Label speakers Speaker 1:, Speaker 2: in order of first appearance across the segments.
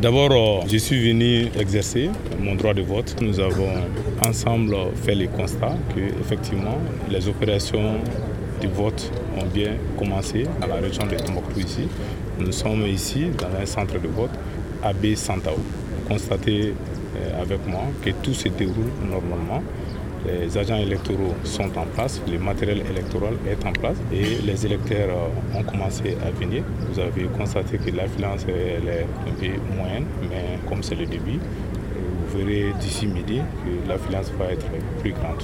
Speaker 1: D'abord, euh, je suis venu exercer mon droit de vote. Nous avons ensemble fait le constat que effectivement les opérations de vote ont bien commencé dans la région de Tombouctou ici. Nous sommes ici dans un centre de vote AB Santao. Constatez euh, avec moi que tout se déroule normalement. Les agents électoraux sont en place, le matériel électoral est en place et les électeurs euh, ont commencé à venir. Vous avez constaté que l'affluence est un peu moyenne, mais comme c'est le début, vous verrez d'ici midi que l'affluence va être plus grande.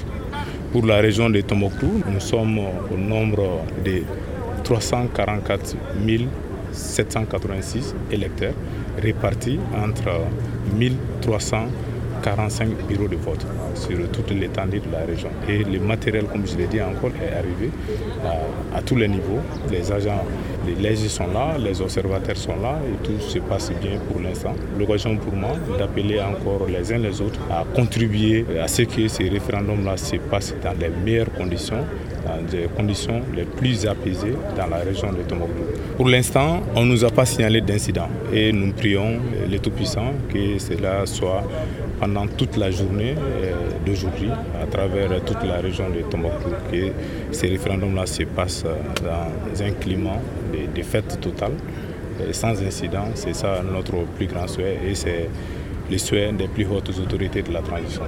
Speaker 1: Pour la région de Tombouctou, nous sommes au nombre de 344 786 électeurs répartis entre 1300 45 bureaux de vote sur toute l'étendue de la région. Et le matériel, comme je l'ai dit encore, est arrivé à, tous les niveaux. Les agents, les légistes sont là, les observateurs sont là et tout se passe bien pour l'instant. L'occasion pour moi d'appeler encore les uns les autres à contribuer à ce que ces référendums-là se passent dans les meilleures conditions dans des conditions les plus apaisées dans la région de Tombouctou. Pour l'instant, on ne nous a pas signalé d'incident et nous prions les Tout-Puissants que cela soit pendant toute la journée euh, d'aujourd'hui à travers toute la région de Tombouctou que ces référendums-là se passent dans un climat de, fête totale sans incident. C'est ça notre plus grand souhait et c'est le souhait des plus hautes autorités de la transition.